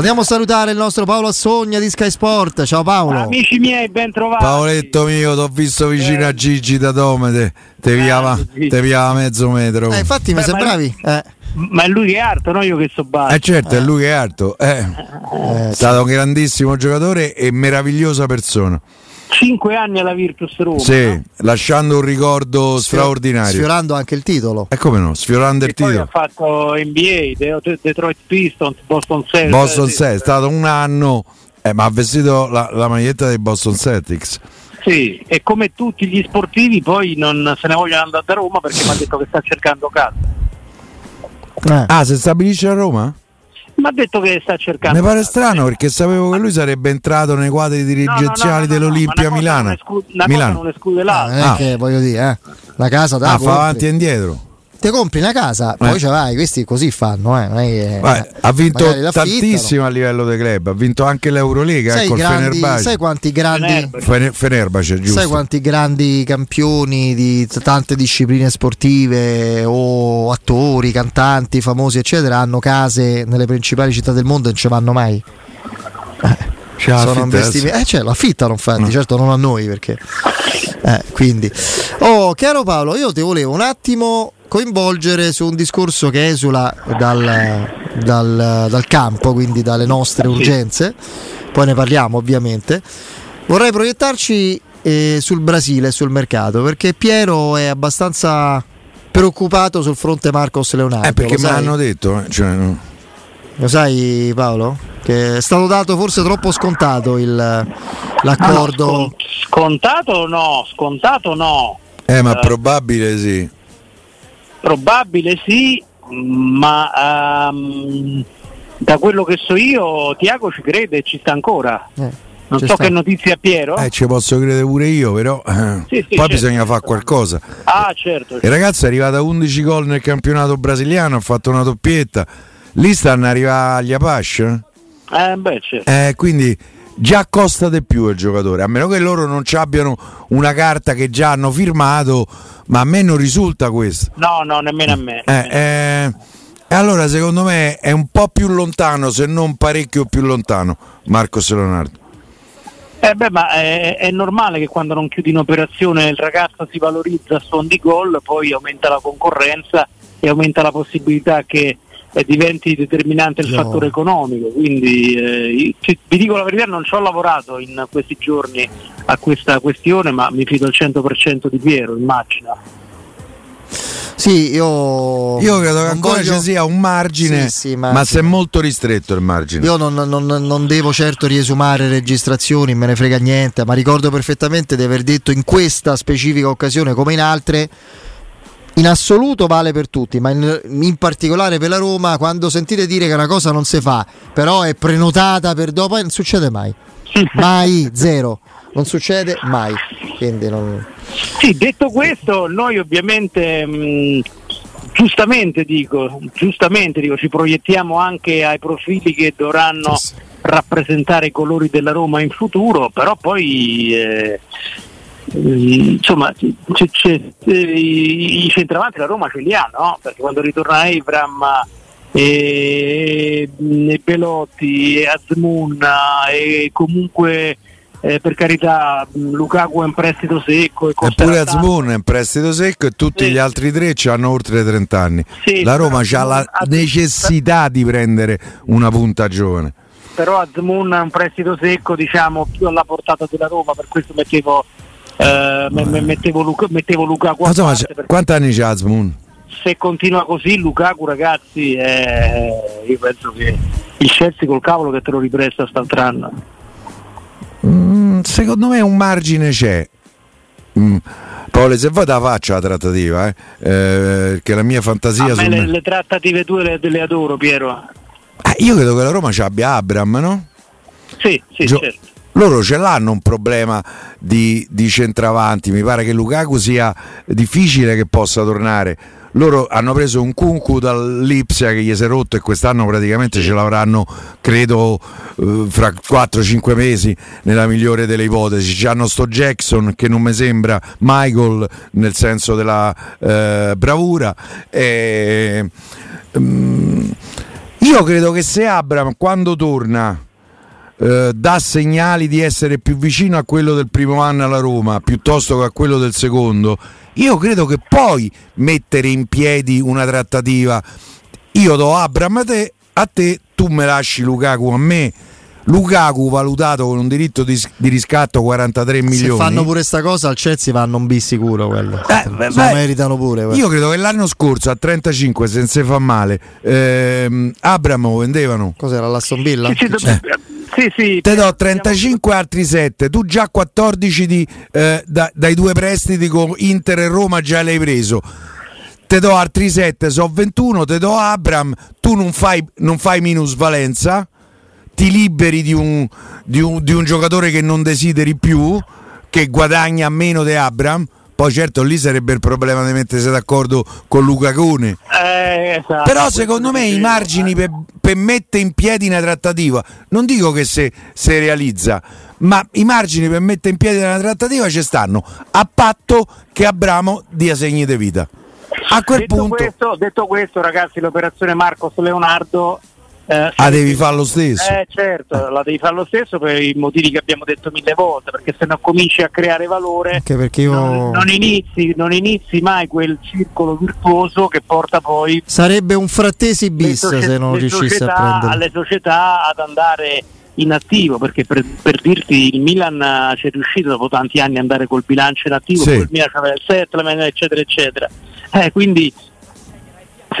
Andiamo a salutare il nostro Paolo Assogna di Sky Sport. Ciao Paolo. Amici miei, ben trovati. Paoletto mio, ti ho visto vicino a Gigi da Domede. Te piava, te piava mezzo metro. Eh, infatti mi sembravi. Eh. Ma è lui che è alto, no io che so basso. Eh certo, è lui che è alto. Eh, è stato un grandissimo giocatore e meravigliosa persona. Cinque anni alla Virtus Roma. Sì, no? lasciando un ricordo straordinario. Sfiorando anche il titolo. E come no, sfiorando il E poi ha titolo. fatto NBA, De- Detroit Pistons, Boston Celtics. Boston sì, 6, è stato un anno, eh, ma ha vestito la, la maglietta dei Boston Celtics. Sì, e come tutti gli sportivi poi non se ne vogliono andare da Roma perché mi ha detto che sta cercando casa. Eh. Ah, si stabilisce a Roma? Mi ha detto che sta cercando Mi pare strano perché sapevo che lui sarebbe entrato nei quadri No, no, no, dirigenziali no, no, dell'Olimpia ma Milano. non esclu- Una Milano. non esclude l'altra. non è Ah. che voglio dire, eh. La casa da Ah, fa avanti e indietro. Ti compri una casa, poi Eh. ce l'hai, questi così fanno, eh. non è che- Vai, ha vinto l'affittano. tantissimo a livello dei club, ha vinto anche l'Eurolega Sai, col grandi, Fenerbahce. sai quanti grandi Fenerbahce. Fener- Fenerbahce, giusto? Sai quanti grandi campioni di tante discipline sportive o attori, cantanti famosi, eccetera, hanno case nelle principali città del mondo e non ci vanno mai? C'ha Sono affittato. investimenti. Eh, cioè, lo affittano infatti, No. certo non a noi perché. Eh, quindi. Oh, caro Paolo, io ti volevo un attimo coinvolgere su un discorso che esula dal, dal- dal campo, quindi dalle nostre urgenze. Poi ne parliamo ovviamente. Vorrei proiettarci eh, sul Brasile e sul mercato perché Piero è abbastanza preoccupato sul fronte Marcos Leonardo. Eh, perché me l'hanno detto. eh, cioè, no. Lo sai Paolo? Che è stato dato forse troppo scontato il, l'accordo. No, no, scon- scontato no, scontato no. Eh, ma Eh. probabile sì. Probabile sì, ma ehm, da quello che so io Tiago ci crede e ci sta ancora. Eh, Non so sta. che notizie ha Piero. Eh, ci posso credere pure io, però eh, Sì, sì, poi certo. bisogna fare qualcosa. Ah certo. Il ragazzo è arrivato a 11 gol nel campionato brasiliano, ha fatto una doppietta. Lì stanno arrivando agli Apache. Eh, beh, certo. Eh, quindi già costa di più il giocatore, a meno che loro non ci abbiano una carta che già hanno firmato, ma a me non risulta questo. No, no, nemmeno a me. Eh, eh, e allora secondo me è un po' più lontano, se non parecchio più lontano, Marcos Leonardo. Eh beh, ma è, è normale che quando non chiudi un'operazione il ragazzo si valorizza a suon di gol, poi aumenta la concorrenza e aumenta la possibilità che eh, diventi determinante il No. fattore economico. Quindi eh, ci- vi dico la verità, non ci ho lavorato in questi giorni a questa questione, ma mi fido al 100% di Piero, immagino. Sì, io. Io credo che ancora voglio- ci sia un margine, Sì, sì, ma, ma- se è molto ristretto il margine. Io non, non- non devo certo riesumare registrazioni, me ne frega niente, ma ricordo perfettamente di aver detto in questa specifica occasione, come in altre, in assoluto vale per tutti, ma in, in particolare per la Roma, quando sentite dire che una cosa non si fa, però è prenotata per dopo, eh, non succede mai. Mai, zero. Non succede mai. Quindi non... Sì, detto questo, noi ovviamente mh, giustamente dico, giustamente dico, ci proiettiamo anche ai profili che dovranno Sì, sì. rappresentare i colori della Roma in futuro, però poi eh, insomma c'è- c'è- eh, i, i centravanti la Roma ce li ha, no? Perché quando ritorna Evram e, e Belotti e Azmoun e comunque eh, per carità Lukaku è in prestito secco e Eppure. Azmoun è in prestito secco e tutti Sì. gli altri tre hanno oltre 30 anni. Sì, la Roma ha la necessità di prendere una punta giovane. però Azmoun è un prestito secco diciamo più alla portata della Roma per questo mettevo eh, me- me- mettevo, Luca, mettevo Lukaku a insomma, parte, quanti anni c'ha Azmoun? se continua così Lukaku ragazzi eh, io penso che il Chelsea col cavolo che te lo ripresta st'altro anno Mm, secondo me un margine c'è. Mm. Paolo, se vuoi te la faccio la trattativa, eh? Eh, che la mia fantasia a le, le trattative tue le, le adoro Piero Eh, io credo che la Roma ci abbia Abram, no? Sì, sì, Gio- certo. Loro ce l'hanno un problema di, di centravanti. Mi pare che Lukaku sia difficile che possa tornare. Loro hanno preso un Kunku dall'Ipsia che gli si è rotto e quest'anno praticamente ce l'avranno, credo, eh, fra 4-5 mesi, nella migliore delle ipotesi. Ci hanno sto Jackson che non mi sembra Michael nel senso della eh, bravura. E, mm, io credo che se Abram quando torna eh, dà segnali di essere più vicino a quello del primo anno alla Roma piuttosto che a quello del secondo, io credo che puoi mettere in piedi una trattativa. Io do Abram a te, a te tu me lasci Lukaku a me. Lukaku valutato con un diritto di, di riscatto 43 milioni. Se fanno pure sta cosa al Chelsea vanno un B sicuro quello. Eh, beh, lo beh, meritano pure. quello. Io credo che l'anno scorso a 35, se non si fa male, ehm, Abram lo vendevano. Cos'era l'Aston Villa? Sì, sì, do- sì, sì. Te do 35 altri 7, tu già 14 di, eh, da- dai due prestiti con Inter e Roma già l'hai preso. Te do altri 7, so 21, te do Abram, tu non fai, non fai minusvalenza, ti liberi di un, di, un, di un giocatore che non desideri più, che guadagna meno di Abram. Poi certo lì sarebbe il problema di mettersi d'accordo con Luca Cone. Eh, esatto. Però secondo me i margini per, per mettere in piedi una trattativa, non dico che se, se realizza, ma i margini per mettere in piedi una trattativa ci stanno, a patto che Abramo dia segni di vita. A quel detto, punto questo, detto questo, ragazzi, l'operazione Marcos Leonardo. Eh, ah, devi fare lo stesso. Eh certo, la devi fare lo stesso per i motivi che abbiamo detto mille volte, perché se no cominci a creare valore Anche perché io. non, non inizi, non inizi mai quel circolo virtuoso che porta poi Sarebbe un frattesi bis socie- se non riuscisse a prendere. alle società ad andare in attivo, perché per, per dirti il Milan ci è riuscito dopo tanti anni ad andare col bilancio in attivo, Sì. il Milan aveva il settlement, eccetera, eccetera. Eh, quindi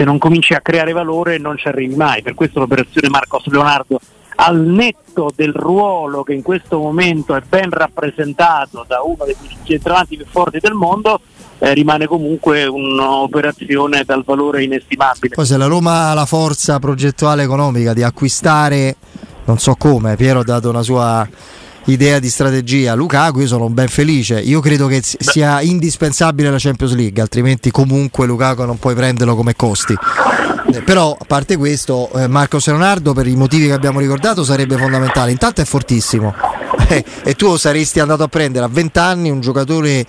se non cominci a creare valore non ci arrivi mai. Per questo l'operazione Marcos Leonardo, al netto del ruolo che in questo momento è ben rappresentato da uno dei centravanti più forti del mondo, eh, rimane comunque un'operazione dal valore inestimabile. Poi se la Roma ha la forza progettuale economica di acquistare, non so come, Piero ha dato una sua idea di strategia. Lukaku, io sono ben felice. Io credo che si- sia indispensabile la Champions League, altrimenti comunque Lukaku non puoi prenderlo come costi. Eh, Però a parte questo, eh, Marcos Leonardo per i motivi che abbiamo ricordato sarebbe fondamentale. Intanto è fortissimo. Eh, e tu saresti andato a prendere a 20 anni un giocatore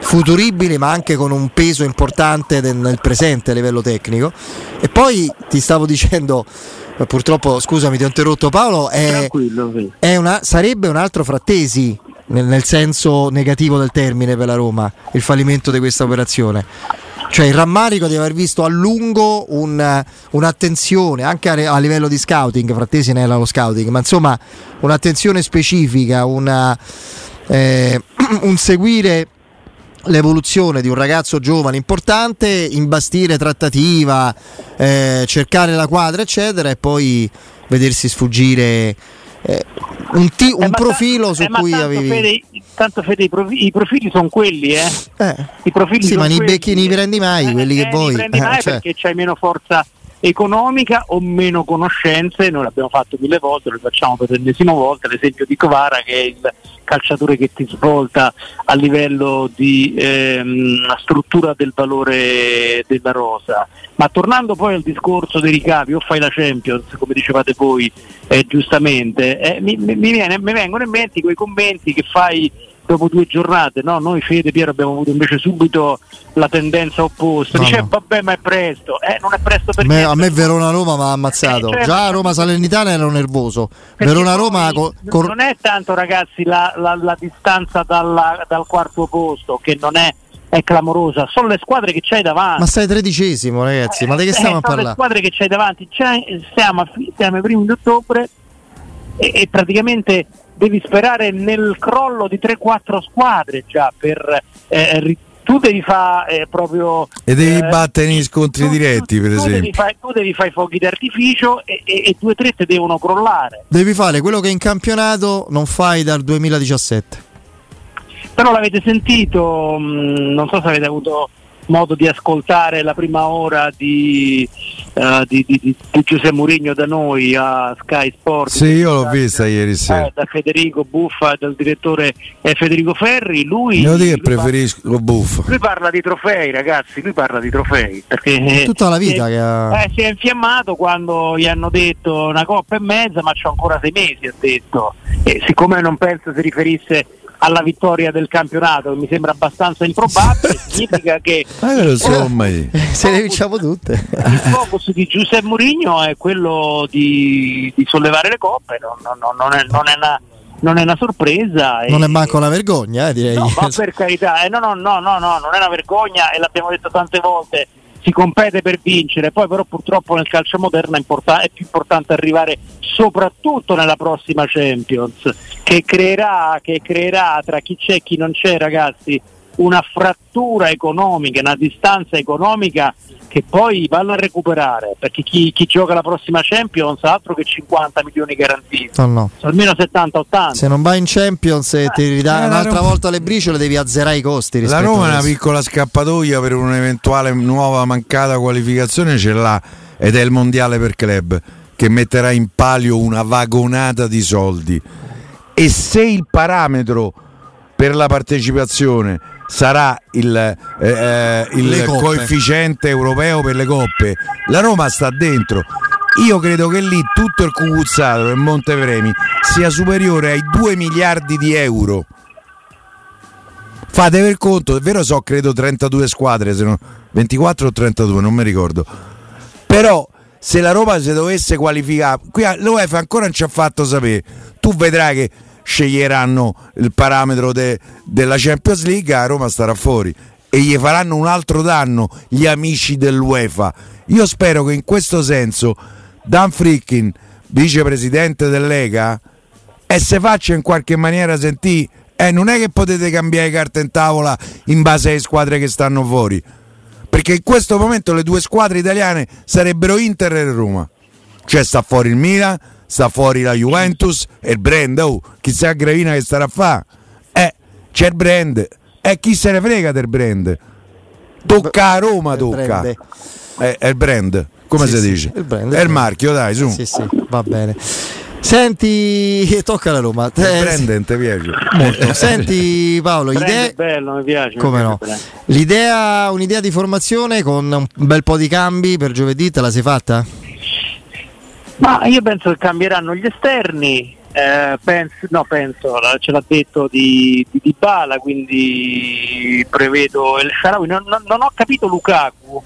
futuribile ma anche con un peso importante nel presente a livello tecnico e poi ti stavo dicendo purtroppo scusami ti ho interrotto Paolo è, sì. è una- sarebbe un altro frattesi nel, nel senso negativo del termine per la Roma il fallimento di questa operazione cioè il rammarico di aver visto a lungo un- un'attenzione anche a, a livello di scouting frattesi non era lo scouting ma insomma un'attenzione specifica una, eh, un seguire l'evoluzione di un ragazzo giovane importante, imbastire trattativa, eh, cercare la quadra, eccetera, e poi vedersi sfuggire eh, un, ti- un Eh, profilo ta- su eh, cui tanto, avevi. Fede, tanto Fede, i, profi- i profili sono quelli, eh. Eh, I profili Sì, ma ne quelli. becchi- ne prendi mai quelli che eh, vuoi. Prendi Eh, mai cioè. perché c'hai meno forza economica o meno conoscenze, noi l'abbiamo fatto mille volte, lo facciamo per l'ennesima volta, l'esempio di Covara che è il calciatore che ti svolta a livello di ehm, struttura del valore della rosa. Ma tornando poi al discorso dei ricavi, o fai la Champions, come dicevate voi eh, giustamente, eh, mi, mi- viene- mi vengono in mente quei commenti che fai dopo due giornate, no? Noi Fede Piero abbiamo avuto invece subito la tendenza opposta, No, dice no. vabbè ma è presto, eh, non è presto per me, niente. a me Verona-Roma mi ha ammazzato. Eh, certo. Già a Roma-Salernitana ero nervoso. Poi co- cor- non è tanto ragazzi la, la- la distanza dalla- dal quarto posto che non è, è clamorosa, sono le squadre che c'hai davanti. Ma stai tredicesimo, ragazzi. Ma di che Eh, stiamo a sono le parlare? squadre che c'hai davanti, C'hai- siamo, siamo ai primi di ottobre e, e praticamente devi sperare nel crollo di 3-4 squadre già per eh, tu devi fare proprio E devi eh, battere negli scontri tu- diretti, per tu esempio. Devi fare, tu devi fare i fuochi d'artificio e, e, e due o tre te devono crollare. Devi fare quello che in campionato non fai dal 2017. Però l'avete sentito, mh, non so se avete avuto modo di ascoltare la prima ora di, uh, di, di, di, Giuseppe Mourinho da noi a Sky Sport. Sì, io l'ho vista ieri sera. Eh, da Federico Buffa, dal direttore eh, Federico Ferri. Lui, Devo dire che preferisco parla, Buffa. Lui parla di trofei, ragazzi, lui parla di trofei. Perché tutta la vita è, che ha... eh, si è infiammato quando gli hanno detto una coppa e mezza, ma c'ho ancora sei mesi, ha detto. E siccome non penso si riferisse alla vittoria del campionato, che mi sembra abbastanza improbabile, significa che eh, insomma, se le vinciamo tutte. Il focus di Giuseppe Mourinho è quello di, di sollevare le coppe, non, non, non, è, non è una non è una sorpresa. Non e... è manco una vergogna, eh, direi. No, ma per carità, eh, no, no, no, no, no, non è una vergogna e l'abbiamo detto tante volte si compete per vincere, poi però purtroppo nel calcio moderno è, import- è, più importante arrivare soprattutto nella prossima Champions, che creerà, che creerà tra chi c'è e chi non c'è ragazzi una frattura economica, una distanza economica che poi vanno a recuperare perché chi, chi, gioca la prossima Champions ha altro che 50 milioni garantiti. No, no. almeno 70-80 se non vai in Champions e ti ridà eh, un'altra Roma... volta le briciole devi azzerare i costi la Roma è una piccola scappatoia per un'eventuale nuova mancata qualificazione ce l'ha ed è il mondiale per club che metterà in palio una vagonata di soldi. E se il parametro per la partecipazione sarà il, eh, eh il coefficiente europeo per le coppe. La Roma sta dentro. Io credo che lì tutto il cucuzzato del Montepremi sia superiore ai 2 miliardi di euro. Fate per conto, è vero so credo 32 squadre, se no, 24 o 32, non mi ricordo. Però se la Roma si dovesse qualificare, qui l'UEFA ancora non ci ha fatto sapere. Tu vedrai che sceglieranno il parametro de, della Champions League, a Roma starà fuori e gli faranno un altro danno gli amici dell'UEFA. Io spero che in questo senso Dan Frickin, vicepresidente del Lega, e se faccia in qualche maniera sentire, eh, non è che potete cambiare carte in tavola in base alle squadre che stanno fuori. Perché in questo momento le due squadre italiane sarebbero Inter e Roma. Cioè sta fuori il Milan, sta fuori la Juventus e il brand, oh, chissà Gravina che starà a fare. Eh, c'è il brand, e eh, chi se ne frega del brand? Tocca a Roma, tocca. È, eh, è, il brand, come sì, si sì, dice? Il brand, è il marchio, dai, su. Sì, sì, va bene. Senti, tocca la Roma. Te, Brandon, ti piace? Molto. Senti Paolo, idea... bello, mi piace. Come mi no? L'idea, un'idea di formazione con un bel po' di cambi per giovedì, te la sei fatta? Ma io penso che cambieranno gli esterni, eh, penso, no, penso, ce l'ha detto di, di, di Bala, quindi prevedo il Sharawi. Non, non, non, ho capito Lukaku.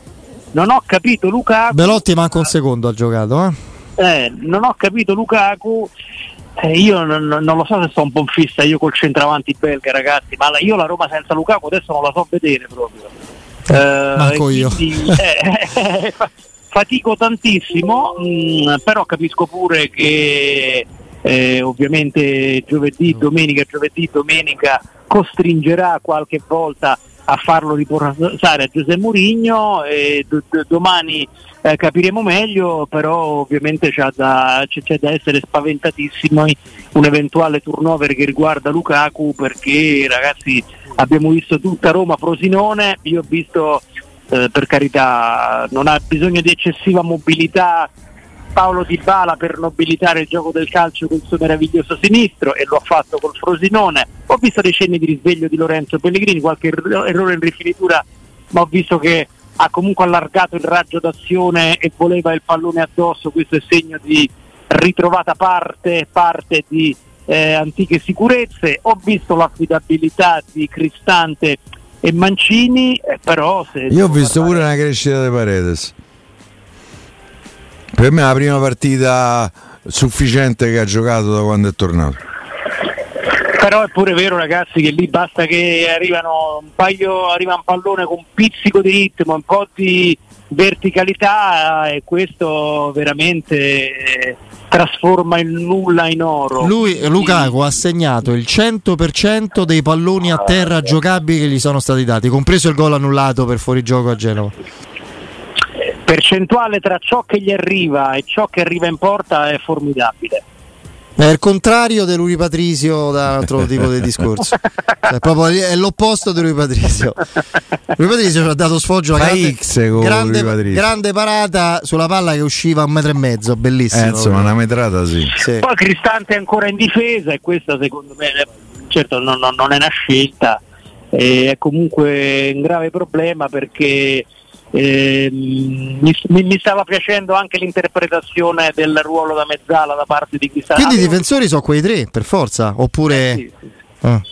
Non ho capito Lukaku. Belotti manca un secondo ha giocato, eh? Eh, non ho capito Lukaku. Eh, io non, non, lo so se sto un po' fissa io col centravanti belga, ragazzi, ma la, io la Roma senza Lukaku adesso non la so vedere proprio. Eh, Manco io. Quindi, eh, fatico tantissimo, mh, mm, però capisco pure che eh, ovviamente giovedì, domenica, giovedì, domenica costringerà qualche volta a farlo riportare a Giuseppe Mourinho e d- d- domani eh, capiremo meglio, però ovviamente c'è da, c'è da, essere spaventatissimo un eventuale turnover che riguarda Lukaku perché ragazzi abbiamo visto tutta Roma Frosinone, io ho visto eh, per carità non ha bisogno di eccessiva mobilità Paolo Di Bala per nobilitare il gioco del calcio con il suo meraviglioso sinistro e lo ha fatto col Frosinone. Ho visto dei cenni di risveglio di Lorenzo Pellegrini, qualche errore in rifinitura, ma ho visto che ha comunque allargato il raggio d'azione e voleva il pallone addosso, questo è segno di ritrovata parte, parte di eh, antiche sicurezze. Ho visto l'affidabilità di Cristante e Mancini, eh, però se Io ho visto pure una crescita di Paredes. Per me è la prima partita sufficiente che ha giocato da quando è tornato. Però è pure vero ragazzi che lì basta che arrivano un paio, arriva un pallone con un pizzico di ritmo, un po' di verticalità e questo veramente trasforma il nulla in oro. Lui, Lukaku, ha segnato il 100% dei palloni a terra giocabili che gli sono stati dati, compreso il gol annullato per fuorigioco a Genova. Percentuale tra ciò che gli arriva e ciò che arriva in porta è formidabile. È il contrario di Lui Patrizio da un altro tipo di discorso. Cioè, proprio è l'opposto di Lui Patrizio. Lui Patrizio ci ha dato sfoggio Fa grande, X con grande, grande parata sulla palla che usciva a un metro e mezzo, bellissimo. Eh, insomma, una metrata sì. Sì. Poi Cristante è ancora in difesa e questa secondo me eh, certo non, non- non è una scelta, eh, è comunque un grave problema perché ehm, mi, mi- stava piacendo anche l'interpretazione del ruolo da mezzala da parte di Cristante. Quindi i difensori sono quei tre, per forza, oppure... sì, sì. Ah.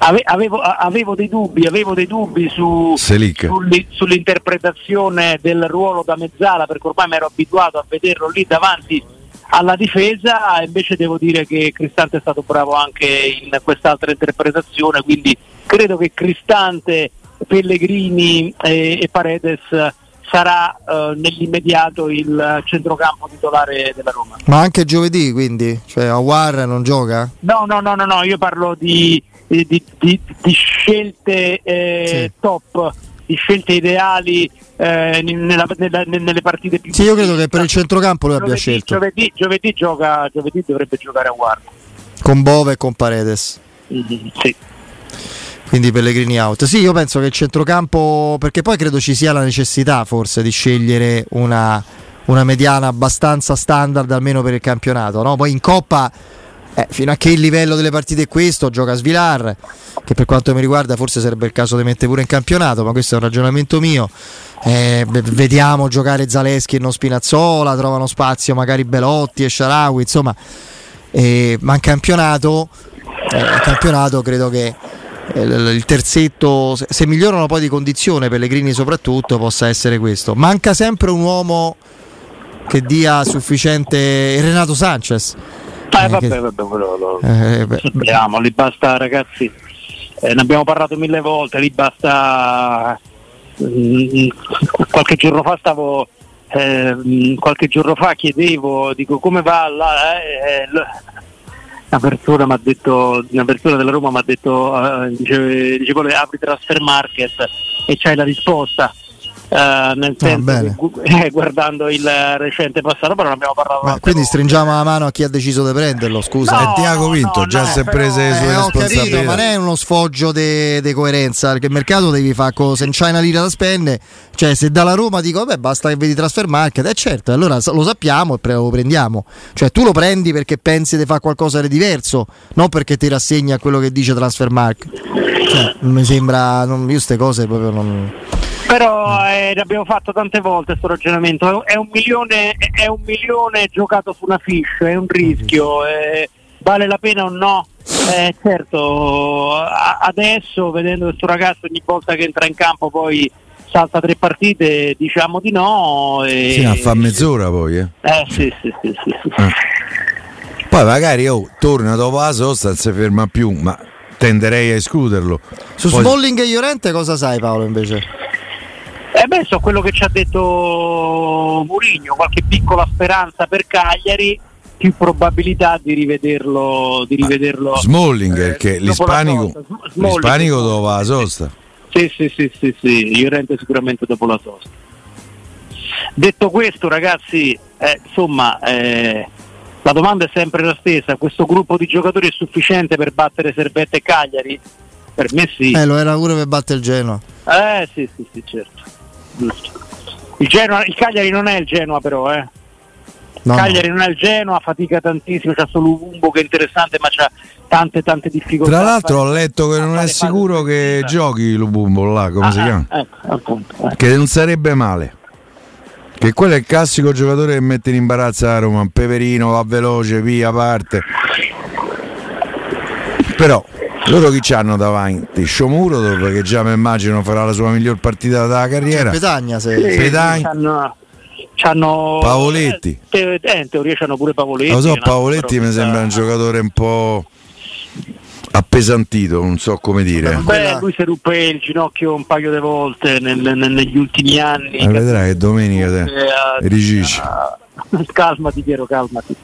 Ave- Avevo, avevo dei dubbi, avevo dei dubbi su, sull'interpretazione del ruolo da mezzala perché ormai mi ero abituato a vederlo lì davanti alla difesa, invece devo dire che Cristante è stato bravo anche in quest'altra interpretazione, quindi credo che Cristante, Pellegrini e, e Paredes sarà eh, nell'immediato il centrocampo titolare della Roma. Ma anche giovedì, quindi? Cioè, Awar non gioca? No, no, no, no, no, io parlo di, di- di- di- scelte eh, Sì. top, di scelte ideali eh, nella- nella- nelle partite più Sì, io credo che per il centrocampo lui abbia giovedì, scelto. Giovedì, giovedì gioca, giovedì dovrebbe giocare a guardia. Con Bove e con Paredes. Sì. Quindi Pellegrini out. Sì, io penso che il centrocampo, perché poi credo ci sia la necessità forse di scegliere una, una mediana abbastanza standard almeno per il campionato. No? Poi in Coppa, eh, fino a che il livello delle partite è questo, gioca Svilar, che per quanto mi riguarda forse sarebbe il caso di mettere pure in campionato, ma questo è un ragionamento mio. Eh, vediamo giocare Zaleschi e non Spinazzola, trovano spazio magari Belotti e Sharawi, insomma, eh, ma in campionato, eh, campionato credo che il il terzetto, se- migliorano poi di condizione, Pellegrini soprattutto, possa essere questo. Manca sempre un uomo che dia sufficiente Renato Sanchez. Eh, Eh, vabbè, che- vabbè, quello lo Eh, sappiamo, lì basta ragazzi, eh, ne abbiamo parlato mille volte, lì basta mm, qualche giorno fa stavo ehm, qualche giorno fa chiedevo, dico come va là, eh, eh, l- una persona detto, una persona della Roma mi ha detto, eh, dice, dice "Poi apri transfer market e c'hai la risposta. Eh, nel senso bene. che gu- eh, guardando il recente passato, però non abbiamo parlato ma quindi volte. stringiamo la mano a chi ha deciso di prenderlo, scusa. No, E Tiago Vinto no, già no, si è prese le sue Eh, capito, responsabilità. ma non è uno sfoggio di coerenza, perché il mercato devi fare co- se non c'hai una lira da spendere, cioè se dalla Roma dico vabbè basta che vedi transfer market, eh certo, allora lo sappiamo e pre- lo prendiamo, cioè tu lo prendi perché pensi di fare qualcosa di diverso, non perché ti rassegni a quello che dice transfer market. Cioè, non mi sembra, non, io queste cose proprio non... Però eh, ne abbiamo fatto tante volte questo ragionamento, è un, milione, è un milione giocato su una fish, è un rischio, eh, vale la pena o no? Eh, certo, a- adesso vedendo questo ragazzo ogni volta che entra in campo poi salta tre partite, diciamo di no. E... Sì, ma fa mezz'ora poi, eh. Eh sì, sì, sì, sì, sì. Poi magari oh, torna dopo la sosta, non si ferma più, ma tenderei a escluderlo. Su Poi- Smalling e Llorente cosa sai Paolo invece? Eh beh, so quello che ci ha detto Mourinho, qualche piccola speranza per Cagliari, più probabilità di rivederlo. Di rivederlo Smalling, eh, la l'ispanico, Smalling. l'ispanico dopo la sosta. Sì, sì, sì, sì, sì, Llorente sicuramente dopo la sosta. Detto questo, ragazzi, eh, insomma, eh, la domanda è sempre la stessa: questo gruppo di giocatori è sufficiente per battere Servette e Cagliari? Per me sì. Eh, lo era pure per battere il Genoa. Eh sì, sì, sì, certo. Giusto. Il, Genoa, il Cagliari non è il Genoa però, eh. No, no. Cagliari non è il Genoa, fatica tantissimo, c'ha solo Umbo che è interessante, ma c'ha tante tante difficoltà. Tra l'altro ho letto che a non è sicuro che giochi Lubumbo là, come Ah, si ah, chiama? Ecco, appunto. eh. Che non sarebbe male. Che quello è il classico giocatore che mette in imbarazzo la Roma, un peperino, va veloce, via, parte. Però loro chi c'hanno davanti? Shomurodov che già mi immagino farà la sua miglior partita della carriera. Petagna se... Sì, Pedagni. c'hanno, c'hanno- Pavoletti. eh, eh, in teoria c'hanno pure Pavoletti. Lo so, Pavoletti mi sembra un giocatore un po' appesantito, non so come dire. Beh, lui si ruppe il ginocchio un paio di volte nel- nel- negli ultimi anni. Ma vedrai che domenica te Eh, rigisci. eh, calmati Piero, calmati.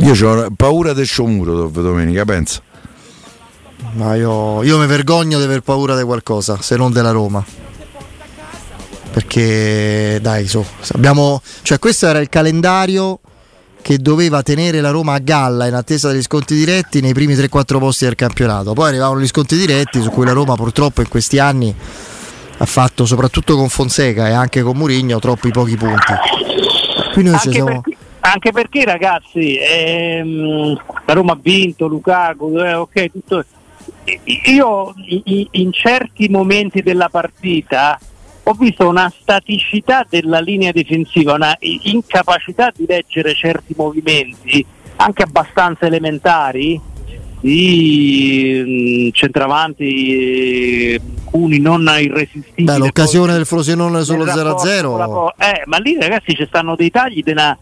Io ho paura del Shomurodov domenica, pensa. Ma io, io mi vergogno di aver paura di qualcosa, se non della Roma. Perché dai, so, abbiamo, cioè questo era il calendario che doveva tenere la Roma a galla in attesa degli sconti diretti nei primi 3-4 posti del campionato. Poi arrivavano gli sconti diretti su cui la Roma purtroppo in questi anni ha fatto soprattutto con Fonseca e anche con Murigno troppi pochi punti. Anche, siamo... perché, anche perché ragazzi ehm, la Roma ha vinto, Lukaku, eh, ok, tutto io in certi momenti della partita ho visto una staticità della linea difensiva, una incapacità di leggere certi movimenti, anche abbastanza elementari, di centravanti alcuni non irresistibili. Beh, l'occasione del Frosinone solo 0-0. Eh, ma lì ragazzi ci stanno dei tagli di una,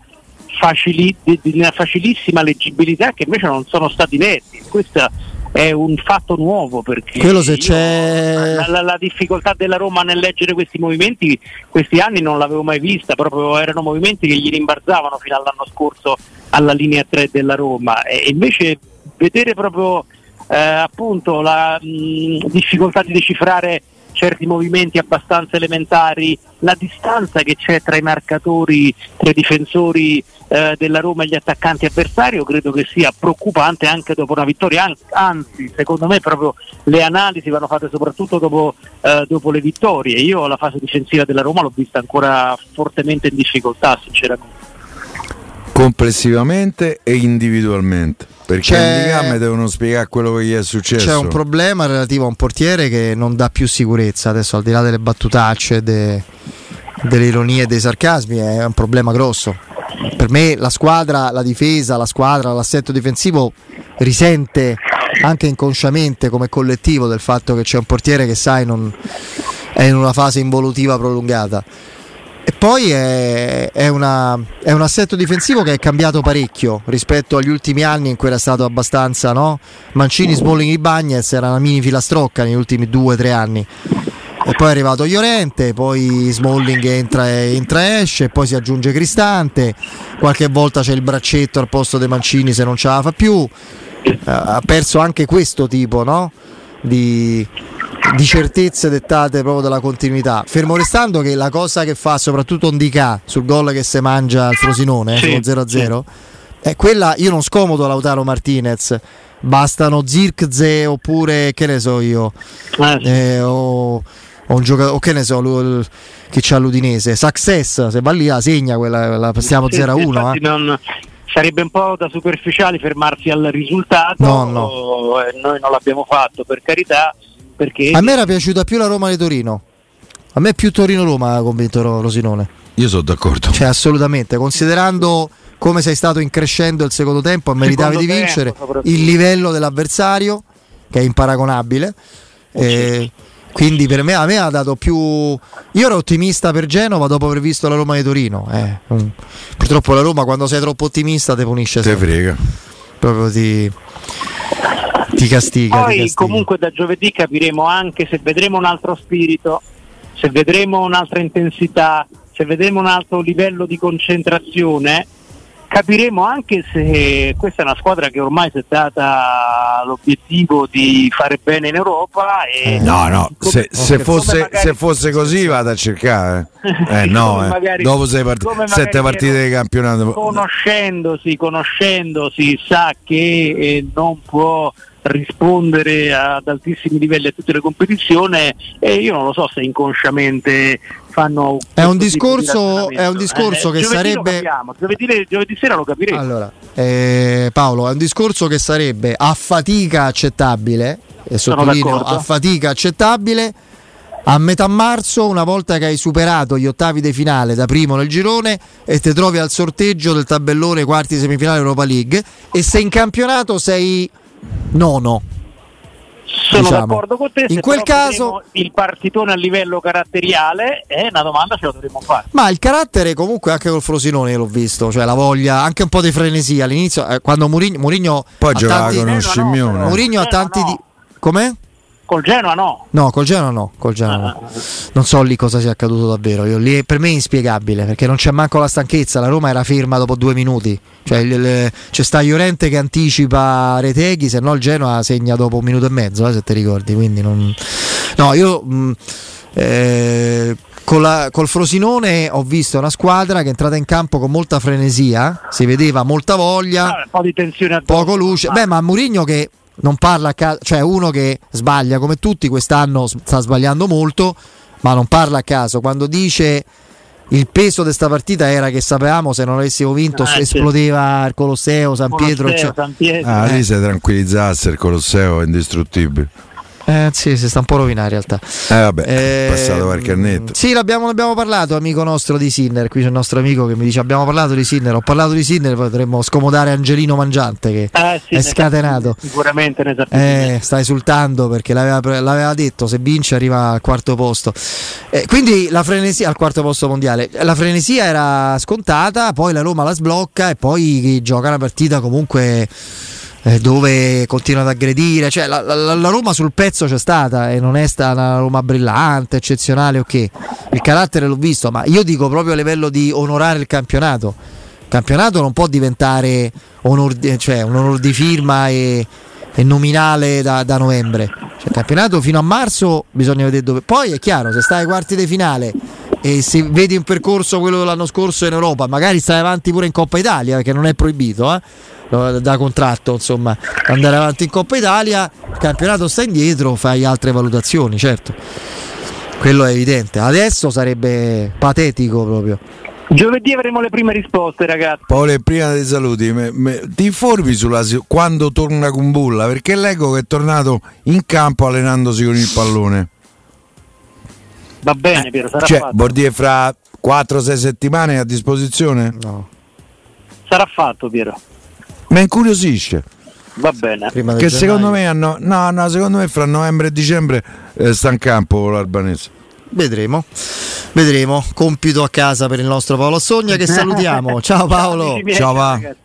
facili, di una facilissima leggibilità che invece non sono stati letti. Questa è un fatto nuovo perché Quello se c'è... La, la, la, difficoltà della Roma nel leggere questi movimenti questi anni non l'avevo mai vista, proprio erano movimenti che gli rimbalzavano fino all'anno scorso alla linea 3 della Roma. E invece vedere proprio eh, appunto la mh, difficoltà di decifrare certi movimenti abbastanza elementari, la distanza che c'è tra i marcatori, tra i difensori eh, della Roma e gli attaccanti avversari, io credo che sia preoccupante anche dopo una vittoria, anzi secondo me proprio le analisi vanno fatte soprattutto dopo, eh, dopo le vittorie. Io la fase difensiva della Roma l'ho vista ancora fortemente in difficoltà, sinceramente complessivamente e individualmente. Perché c'è, in Ligame devono spiegare quello che gli è successo. C'è un problema relativo a un portiere che non dà più sicurezza. Adesso, al di là delle battutacce, de, delle ironie e dei sarcasmi, è un problema grosso. Per me la squadra, la difesa, la squadra, l'assetto difensivo risente anche inconsciamente come collettivo del fatto che c'è un portiere che sai non è in una fase involutiva prolungata e poi è, è, una, è, un assetto difensivo che è cambiato parecchio rispetto agli ultimi anni in cui era stato abbastanza no? Mancini, Smalling e Bagnez era una mini filastrocca negli ultimi due o tre anni e poi è arrivato Iorente, poi Smalling entra e, entra esce, poi si aggiunge Cristante, qualche volta c'è il braccetto al posto dei Mancini se non ce la fa più, uh, ha perso anche questo tipo no? di, di certezze dettate proprio dalla continuità. Fermo restando che la cosa che fa soprattutto Ondica sul gol che si mangia al Frosinone, sì, 0-0, sì. è quella, io non scomodo Lautaro Martinez, bastano Zirkze oppure che ne so io, ah, sì. eh, o, o, un giocatore, o che ne so, l, chi c'ha l'Udinese, Success, se va lì la segna, quella, la passiamo sì, 0-1. Eh. Non, sarebbe un po' da superficiali fermarsi al risultato, no, no. Eh, noi non l'abbiamo fatto per carità perché... A me era piaciuta più la Roma di Torino. A me più Torino-Roma ha convinto Rosinone. Io sono d'accordo. Cioè, assolutamente. Considerando come sei stato in crescendo il secondo tempo, meritavi di vincere. Il livello dell'avversario, che è imparagonabile. Eh, quindi per me, a me ha dato più. Io ero ottimista per Genova dopo aver visto la Roma di Torino. Eh, um, purtroppo la Roma, quando sei troppo ottimista, ti punisce. Te frega. Proprio ti ti castiga. Poi ti castiga. comunque da giovedì capiremo anche se vedremo un altro spirito, se vedremo un'altra intensità, se vedremo un altro livello di concentrazione, capiremo anche se questa è una squadra che ormai si è data l'obiettivo di fare bene in Europa. E eh, no, no, come, se, se, fosse, magari, se, fosse, così vado a cercare. Eh, no, eh. magari, dopo sei part- sette partite di campionato. Conoscendosi, conoscendosi, sa che eh, non può rispondere ad altissimi livelli a tutte le competizioni e io non lo so se inconsciamente fanno è un discorso, è un discorso eh, che sarebbe giovedì, giovedì, sera lo capiremo. Allora, eh, Paolo è un discorso che sarebbe a fatica accettabile e sottolineo a fatica accettabile a metà marzo, una volta che hai superato gli ottavi di finale da primo nel girone e ti trovi al sorteggio del tabellone quarti semifinale Europa League e se in campionato sei nono. Sono diciamo. d'accordo con te. In quel caso, il partitone a livello caratteriale è una domanda ce la dovremmo fare. Ma il carattere, comunque, anche col Frosinone l'ho visto, cioè la voglia, anche un po' di frenesia all'inizio. Eh, quando Murigno, Murigno poi giocava con uno scimmione. Murigno ha tanti. No. Di... Com'è? Col Genoa no. No, col Genoa no, col Genoa no. Ah. Non so lì cosa sia accaduto davvero. Io, lì, per me è inspiegabile perché non c'è manco la stanchezza. La Roma era ferma dopo due minuti. Cioè, le, le, c'è sta Iorente che anticipa Reteghi, se no il Genoa segna dopo un minuto e mezzo, eh, se ti ricordi. Quindi non... No, io... Mh, mm, eh, Con la, col Frosinone ho visto una squadra che è entrata in campo con molta frenesia, si vedeva molta voglia, Ah, un po' di tensione addosso. poco luce. Beh, ma Murigno che non parla a caso, cioè uno che sbaglia come tutti, quest'anno sta sbagliando molto, ma non parla a caso. Quando dice il peso di questa partita era che sapevamo se non avessimo vinto Ah, sì. esplodeva il Colosseo, San Pietro. Colosseo, cioè- San Pietro. Ah, Eh. lì si tranquillizzasse il Colosseo è indistruttibile. Eh sì, si sta un po' rovinando in realtà. Eh vabbè, è Eh, passato qualche annetto. Sì, l'abbiamo, l'abbiamo parlato, amico nostro di Sinner. Qui c'è il nostro amico che mi dice: Abbiamo parlato di Sinner. Ho parlato di Sinner, poi potremmo scomodare Angelino Mangiante che Eh, sì, è scatenato. Sicuramente ne sapete. Eh, sta esultando perché l'aveva, l'aveva detto: se vince arriva al quarto posto. Eh, quindi la frenesia al quarto posto mondiale. La frenesia era scontata, poi la Roma la sblocca e poi gioca una partita comunque eh, dove continua ad aggredire. Cioè, la, la- la Roma sul pezzo c'è stata e non è stata una Roma brillante, eccezionale, ok. Il carattere l'ho visto, ma io dico proprio a livello di onorare il campionato. Il campionato non può diventare onor cioè, un onor di firma e, e nominale da, da novembre. Cioè, il campionato fino a marzo bisogna vedere dove. Poi è chiaro, se stai ai quarti di finale e se vedi un percorso quello dell'anno scorso in Europa, magari stai avanti pure in Coppa Italia, perché non è proibito, eh, da contratto, insomma, andare avanti in Coppa Italia, il campionato sta indietro, fai altre valutazioni, certo. Quello è evidente. Adesso sarebbe patetico proprio. Giovedì avremo le prime risposte, ragazzi. Paolo, prima dei saluti, me- me- ti informi sulla quando torna Kumbulla? Perché leggo che è tornato in campo allenandosi con il pallone. Va bene, Piero, sarà Cioè, fatto. vuol dire fra 4-6 settimane è a disposizione? No. Sarà fatto, Piero. Mi incuriosisce. Va bene. Prima Che secondo me hanno. No, no, secondo me fra novembre e dicembre eh, sta in campo l'Albanese. Vedremo, vedremo. Compito a casa per il nostro Paolo Sogna che salutiamo. Ciao Paolo. Ciao, va. ragazzi.